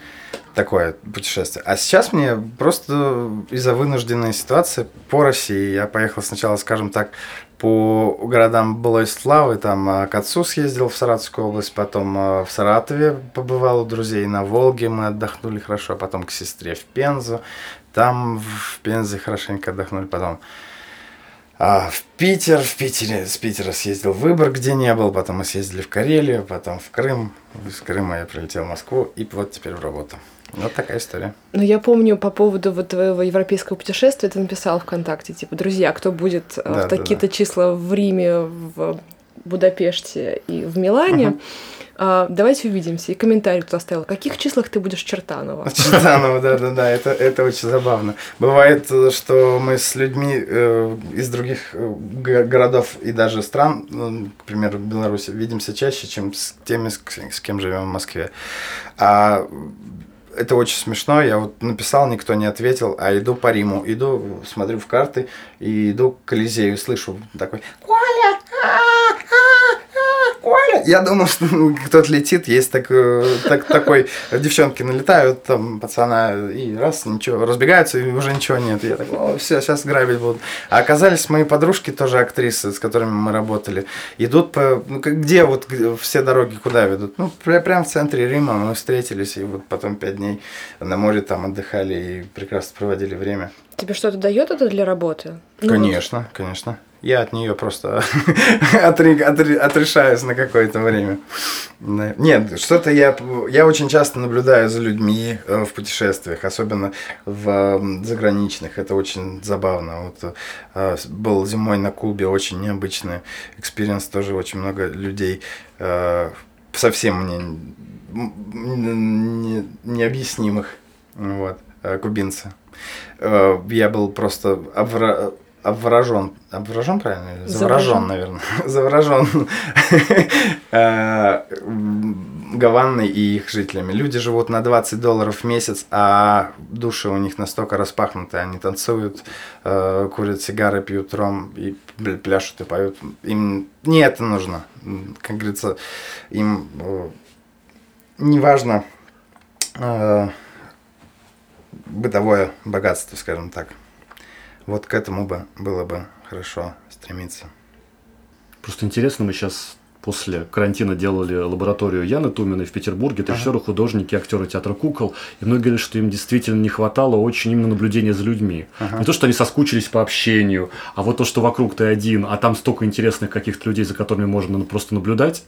такое путешествие. А сейчас мне просто из-за вынужденной ситуации по России я поехал сначала, скажем так, по городам былой славы, там а, к отцу съездил в Саратовскую область, потом а, в Саратове побывал у друзей на Волге, мы отдохнули хорошо, потом к сестре в Пензу, там в Пензе хорошенько отдохнули, потом а, в Питер, в Питере, с Питера съездил в Выбор, где не был, потом мы съездили в Карелию, потом в Крым, из Крыма я прилетел в Москву и вот теперь в работу. Вот такая история. Ну, я помню по поводу вот твоего европейского путешествия, ты написал ВКонтакте, типа, друзья, кто будет э, да, в такие-то да, да. числа в Риме, в Будапеште и в Милане, uh-huh. А, давайте увидимся. И комментарий тут оставил. В каких числах ты будешь Чертанова? (laughs) Чертанова, да-да-да, это, это очень забавно. Бывает, что мы с людьми э, из других э, городов и даже стран, ну, к примеру, Беларуси, видимся чаще, чем с теми, с кем живем в Москве. А это очень смешно. Я вот написал, никто не ответил, а иду по Риму, иду, смотрю в карты и иду к Колизею, слышу такой «Коля! Коля!» я думал, что ну, кто-то летит, есть так, э, так, такой, девчонки налетают, там, пацана, и раз, ничего, разбегаются, и уже ничего нет. Я так, о, все, сейчас грабить будут. А оказались мои подружки, тоже актрисы, с которыми мы работали, идут по, ну, где вот все дороги куда ведут? Ну, прямо в центре Рима мы встретились, и вот потом пять дней на море там отдыхали и прекрасно проводили время. Тебе что-то дает это для работы? Ну, конечно, вот. конечно я от нее просто (laughs) отрешаюсь на какое-то время. Нет, что-то я, я очень часто наблюдаю за людьми э, в путешествиях, особенно в заграничных. Это очень забавно. Вот э, был зимой на Кубе, очень необычный experience, тоже очень много людей э, совсем мне необъяснимых, вот, кубинцы. Я был просто обворожен, обворожен правильно? Заворожен, наверное. (laughs) Заворожен э, Гаванной и их жителями. Люди живут на 20 долларов в месяц, а души у них настолько распахнуты, они танцуют, э, курят сигары, пьют ром и пляшут и поют. Им не это нужно. Как говорится, им э, не важно бытовое богатство, скажем так. Вот к этому бы было бы хорошо стремиться. Просто интересно, мы сейчас после карантина делали лабораторию Яны Туминой в Петербурге, это ага. художники, актеры театра кукол, и многие говорят, что им действительно не хватало очень именно наблюдения за людьми. Ага. Не то, что они соскучились по общению, а вот то, что вокруг ты один, а там столько интересных каких-то людей, за которыми можно просто наблюдать,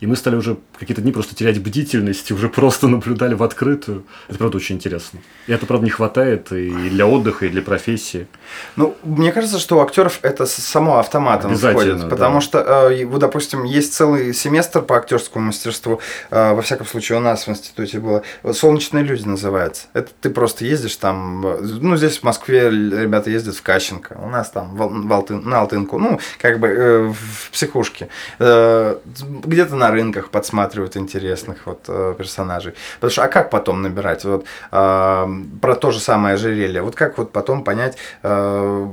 и мы стали уже какие-то дни просто терять бдительность, и уже просто наблюдали в открытую. Это, правда, очень интересно. И это, правда, не хватает и для отдыха, и для профессии. Ну, мне кажется, что у актеров это само автоматом входит. Потому да. что, э, вот, допустим, есть целый семестр по актерскому мастерству. Э, во всяком случае, у нас в институте было. «Солнечные люди» называется. Это ты просто ездишь там... Ну, здесь в Москве ребята ездят в Кащенко. У нас там в Алтын, на Алтынку. Ну, как бы э, в психушке. Где-то на рынках подсматривают интересных вот э, персонажей. Потому что, а как потом набирать? Вот э, про то же самое ожерелье. Вот как вот потом понять, э,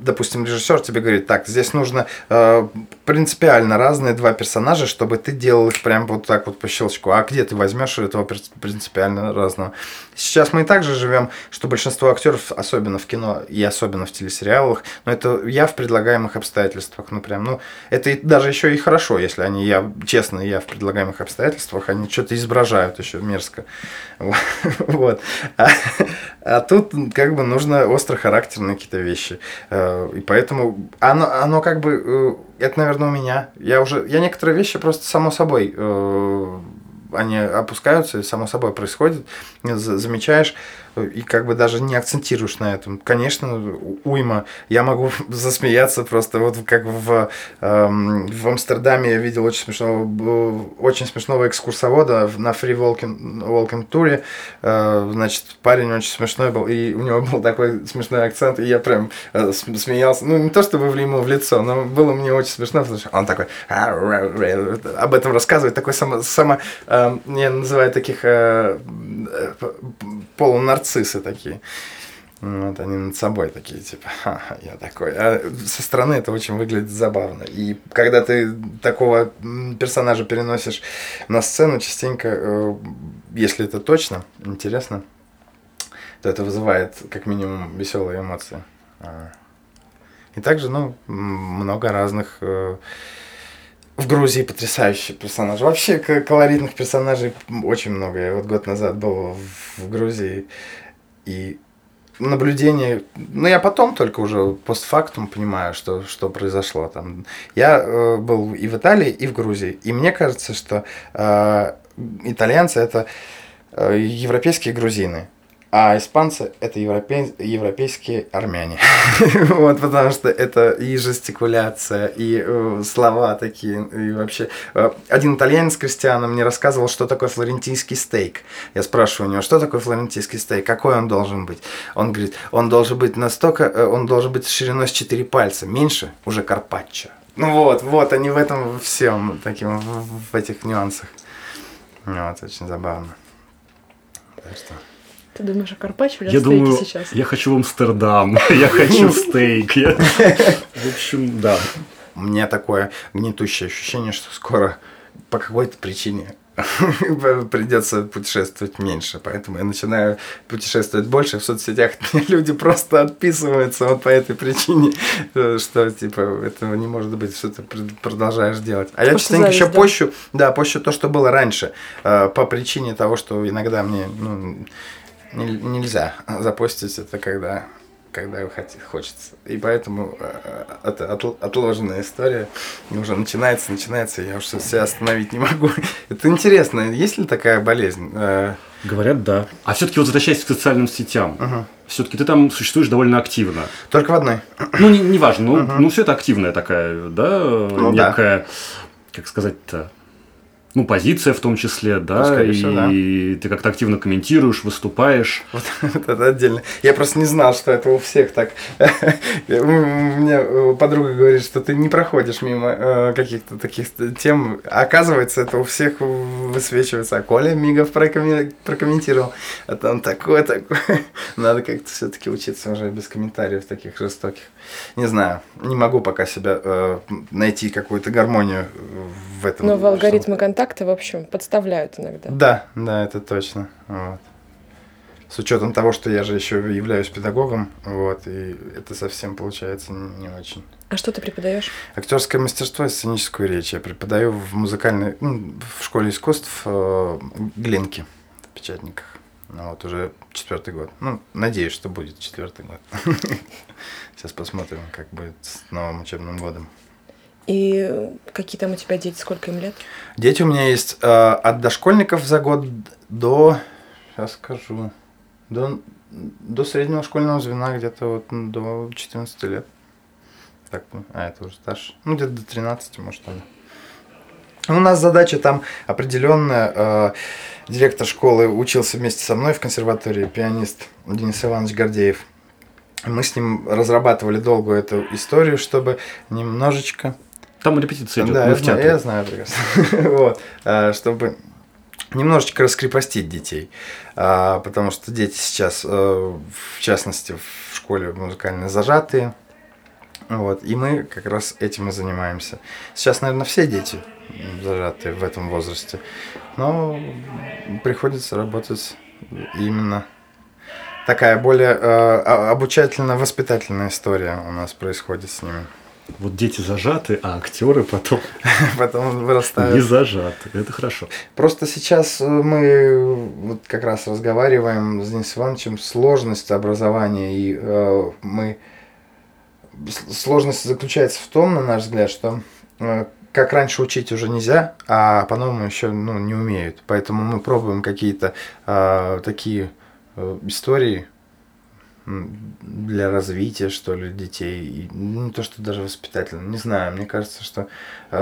допустим, режиссер тебе говорит, так, здесь нужно э, принципиально разные два персонажа, чтобы ты делал их прям вот так вот по щелчку. А где ты возьмешь этого принципиально разного? Сейчас мы и так же живем, что большинство актеров, особенно в кино и особенно в телесериалах, но это я в предлагаемых обстоятельствах, ну прям, ну это даже еще и хорошо, если они, я честно, я в предлагаемых обстоятельствах, они что-то изображают еще мерзко, (laughs) вот. А, а тут как бы нужно острохарактерные какие-то вещи, э, и поэтому оно, оно как бы, э, это, наверное, у меня, я уже, я некоторые вещи просто само собой э, они опускаются, и само собой происходит, замечаешь, и как бы даже не акцентируешь на этом. Конечно, уйма. Я могу (laughs) засмеяться просто вот как в, эм, в Амстердаме я видел очень смешного, очень смешного экскурсовода на фри walking, walking туре. Э, значит, парень очень смешной был, и у него (laughs) был такой смешной акцент, и я прям э, смеялся. Ну, не то чтобы ему в лицо, но было мне очень смешно, потому что он такой об этом рассказывает, такой само, само э, я называю таких э, э полунарцистов нарциссы такие. Вот они над собой такие, типа, Ха, я такой. А со стороны это очень выглядит забавно. И когда ты такого персонажа переносишь на сцену, частенько, э, если это точно, интересно, то это вызывает как минимум веселые эмоции. А. И также, ну, много разных э, в Грузии потрясающий персонаж. Вообще колоритных персонажей очень много. Я вот год назад был в Грузии и наблюдение, ну я потом только уже постфактум понимаю, что, что произошло там. Я э, был и в Италии, и в Грузии, и мне кажется, что э, итальянцы это э, европейские грузины. А испанцы – это европей, европейские армяне. (laughs) вот, потому что это и жестикуляция, и э, слова такие, и вообще. Э, один итальянец Кристиано мне рассказывал, что такое флорентийский стейк. Я спрашиваю у него, что такое флорентийский стейк, какой он должен быть? Он говорит, он должен быть настолько, э, он должен быть шириной с 4 пальца, меньше уже карпаччо. Ну вот, вот, они в этом всем, таким, в, в этих нюансах. Вот, очень забавно. Так что... Ты думаешь о карпаччо или я думаю, сейчас? Я хочу в Амстердам, (laughs) я хочу стейк. В общем, да. У меня такое гнетущее ощущение, что скоро по какой-то причине (laughs) придется путешествовать меньше. Поэтому я начинаю путешествовать больше. В соцсетях (laughs) люди просто отписываются вот по этой причине, что типа этого не может быть, что ты продолжаешь делать. А я частенько еще пощу, да, пощу то, что было раньше, э, по причине того, что иногда мне ну, нельзя запостить это, когда когда хочется. И поэтому э, это отложенная история уже начинается, начинается, я уже себя остановить не могу. (laughs) Это интересно, есть ли такая болезнь? Э, Говорят, да. А все-таки вот возвращаясь к социальным сетям, угу. все-таки ты там существуешь довольно активно. Только в одной. Ну, не, не важно, ну, угу. ну все это активная такая, да, ну, некая, да. как сказать-то, ну, позиция в том числе, да, ну, и всего, да. ты как-то активно комментируешь, выступаешь. Вот, (laughs) вот это отдельно. Я просто не знал, что это у всех так. (laughs) У меня э, подруга говорит, что ты не проходишь мимо э, каких-то таких тем. Оказывается, это у всех высвечивается. А Коля Мигов прокомментировал. А там такое, такое. (laughs) Надо как-то все-таки учиться уже без комментариев таких жестоких. Не знаю, не могу пока себя э, найти какую-то гармонию в этом. Но в алгоритмы контакта, в общем, подставляют иногда. Да, да, это точно. Вот. С учетом того, что я же еще являюсь педагогом, вот, и это совсем получается не очень. А что ты преподаешь? Актерское мастерство и сценическую речь. Я преподаю в музыкальной, ну, в школе искусств э, Глинки в печатниках. Ну, вот уже четвертый год. Ну, надеюсь, что будет четвертый год. (laughs) Сейчас посмотрим, как будет с новым учебным годом. И какие там у тебя дети, сколько им лет? Дети у меня есть э, от дошкольников за год до, сейчас скажу, до, до среднего школьного звена где-то вот до 14 лет. Так, а это уже старше. Ну, где-то до 13, может, тогда. У нас задача там определенная. Э, директор школы учился вместе со мной в консерватории, пианист Денис Иванович Гордеев. Мы с ним разрабатывали долгую эту историю, чтобы немножечко там репетиция идет, да, мы в театре. я знаю прекрасно. (laughs) вот, а, чтобы немножечко раскрепостить детей, а, потому что дети сейчас, э, в частности, в школе музыкально зажатые, вот, и мы как раз этим и занимаемся. Сейчас, наверное, все дети зажатые в этом возрасте, но приходится работать именно такая более э, обучательно-воспитательная история у нас происходит с ними. Вот дети зажаты, а актеры потом, (laughs) потом вырастают. Не зажаты. Это хорошо. Просто сейчас э, мы вот как раз разговариваем с Денисом Ивановичем сложность образования, и э, мы сложность заключается в том, на наш взгляд, что э, как раньше учить уже нельзя, а по-новому еще ну, не умеют. Поэтому мы пробуем какие-то э, такие э, истории для развития, что ли, детей. Ну, не то, что даже воспитательно. Не знаю, мне кажется, что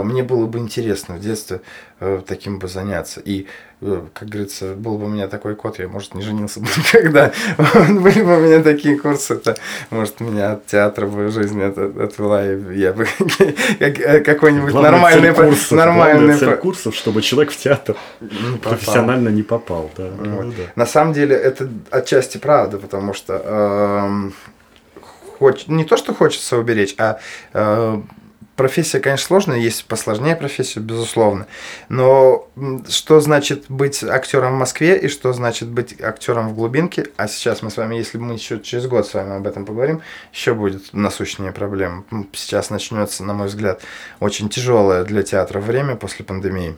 мне было бы интересно в детстве э, таким бы заняться. И, э, как говорится, был бы у меня такой код, я, может, не женился бы (laughs) никогда. Были бы у меня такие курсы, это, может, меня от театра бы жизнь отвела, и я бы (laughs) какой-нибудь нормальный... Курсов, нормальный цель курсов, чтобы человек в театр не профессионально не попал. Да. Вот. Ну, да. На самом деле, это отчасти правда, потому что хоч... не то, что хочется уберечь, а э, профессия, конечно, сложная, есть посложнее профессию, безусловно. Но что значит быть актером в Москве и что значит быть актером в глубинке? А сейчас мы с вами, если мы еще через год с вами об этом поговорим, еще будет насущнее проблема. Сейчас начнется, на мой взгляд, очень тяжелое для театра время после пандемии.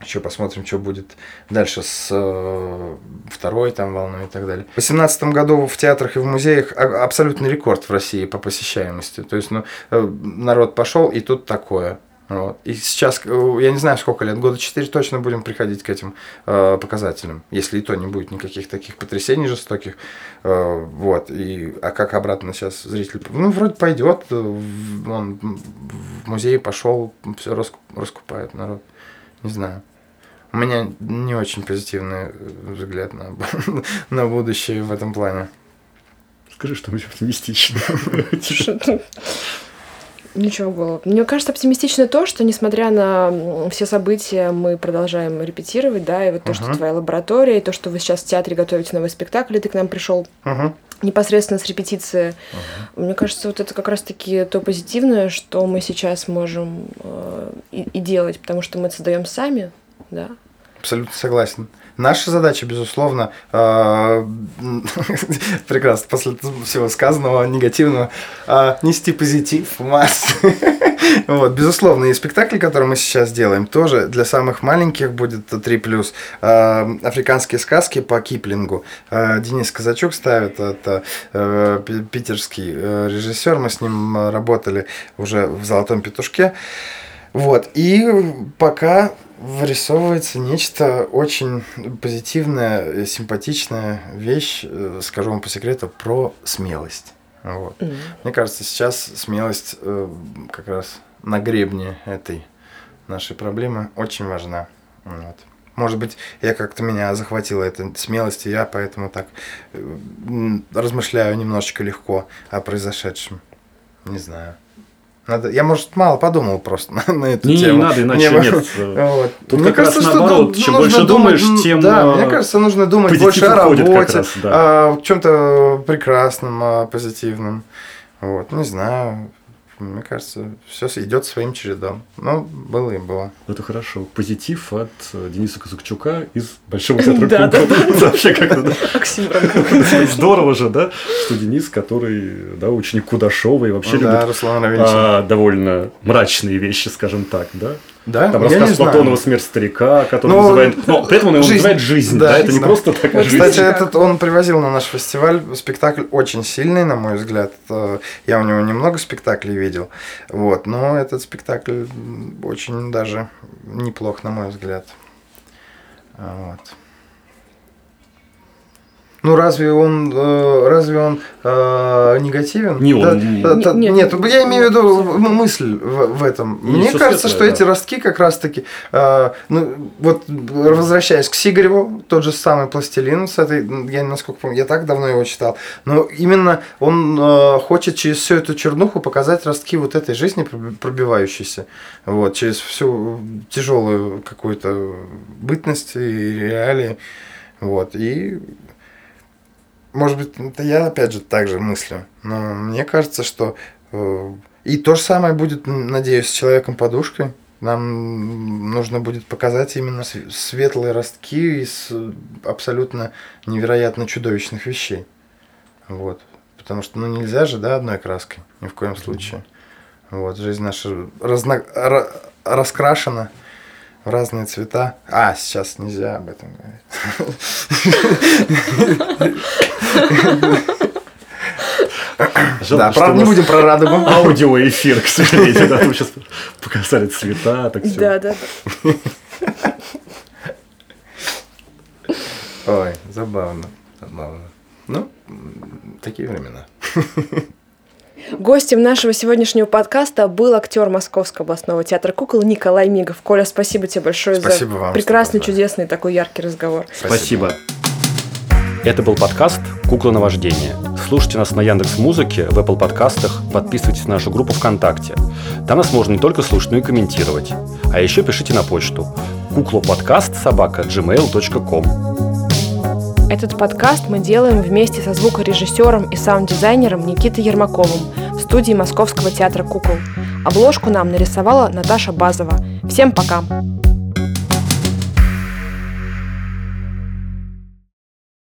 Еще посмотрим, что будет дальше с э, второй там волной и так далее. В 2018 году в театрах и в музеях абсолютный рекорд в России по посещаемости. То есть, ну, э, народ пошел, и тут такое. Вот. И сейчас, э, я не знаю, сколько лет, года 4 точно будем приходить к этим э, показателям, если и то не будет никаких таких потрясений жестоких. Э, вот. И, а как обратно сейчас зритель? Ну, вроде пойдет, э, он в музей пошел, все раскупает народ. Не знаю. У меня не очень позитивный взгляд на, (laughs) на будущее в этом плане. Скажи что-нибудь оптимистичное. Ничего в голову. Мне кажется, оптимистично то, что, несмотря на все события, мы продолжаем репетировать, да, и вот то, uh-huh. что твоя лаборатория, и то, что вы сейчас в театре готовите новый спектакль, и ты к нам пришел. Uh-huh. Непосредственно с репетиции. Uh-huh. Мне кажется, вот это как раз-таки то позитивное, что мы сейчас можем э, и, и делать, потому что мы это создаем сами, да. Абсолютно согласен. Наша задача, безусловно, э, (laughs) прекрасно, после всего сказанного негативного, э, нести позитив в массы. (laughs) вот, безусловно, и спектакль, который мы сейчас делаем, тоже для самых маленьких будет 3+. Э, африканские сказки по Киплингу. Денис Казачук ставит, это питерский режиссер, мы с ним работали уже в «Золотом петушке». Вот, и пока вырисовывается нечто очень позитивное, симпатичная вещь, э, скажу вам по секрету, про смелость. Вот. Mm-hmm. Мне кажется, сейчас смелость э, как раз на гребне этой нашей проблемы очень важна. Вот. Может быть, я как-то меня захватила эта смелость, и я поэтому так э, размышляю немножечко легко о произошедшем. Не знаю. Надо, я, может, мало подумал просто (laughs) на, на эту не, тему. Не, надо, иначе не, нет. Вот. Тут мне как кажется, раз наоборот, чем больше думаешь, тем Да, мне кажется, нужно думать больше о работе, раз, да. о чем-то прекрасном, о позитивном. Вот, не знаю, мне кажется, все идет своим чередом. Ну, было и было. Это хорошо. Позитив от э, Дениса Казакчука из Большого (laughs) театра Да, (laughs) да, Вообще как-то... (laughs) Здорово же, да? Что Денис, который, да, ученик Кудашова и вообще любит а, довольно мрачные вещи, скажем так, да? Да? Там рассказ Платонова «Смерть старика», который но... называет... Но при этом он его жизнь. называет «Жизнь», да, да? это не да. просто такая жизнь. Кстати, этот он привозил на наш фестиваль спектакль очень сильный, на мой взгляд. Э, я у него немного спектаклей видел, вот, но этот спектакль очень даже неплох, на мой взгляд. Вот. Ну разве он э, разве он э, негативен? Не он. Да, да, нет, нет, я имею в виду мысль в, в этом. Не Мне кажется, что да. эти ростки как раз-таки, э, ну вот возвращаясь к Сигареву, тот же самый пластилин с этой, я насколько помню, я так давно его читал, но именно он э, хочет через всю эту чернуху показать ростки вот этой жизни пробиваущейся, вот через всю тяжелую какую-то бытность и реалии, вот и может быть, это я опять же так же мыслю, но мне кажется, что э, и то же самое будет, надеюсь, с человеком-подушкой. Нам нужно будет показать именно светлые ростки из абсолютно невероятно чудовищных вещей. Вот. Потому что ну нельзя же, да, одной краской, ни в коем случае. Вот, жизнь наша разно... раскрашена разные цвета. А, сейчас нельзя об этом говорить. Да, правда, не будем про радугу. Аудиоэфир, к сожалению, да, мы сейчас показали цвета, так все. Да, да. Ой, забавно, забавно. Ну, такие времена. Гостем нашего сегодняшнего подкаста был актер Московского областного театра кукол Николай Мигов. Коля, спасибо тебе большое спасибо за вам, прекрасный, чудесный такой яркий разговор. Спасибо. Это был подкаст «Кукла на вождение». Слушайте нас на Яндекс Музыке, в Apple подкастах, подписывайтесь на нашу группу ВКонтакте. Там нас можно не только слушать, но и комментировать. А еще пишите на почту куклоподкаст собака gmail.com. Этот подкаст мы делаем вместе со звукорежиссером и саунд-дизайнером Никитой Ермаковым в студии Московского театра кукол. Обложку нам нарисовала Наташа Базова. Всем пока!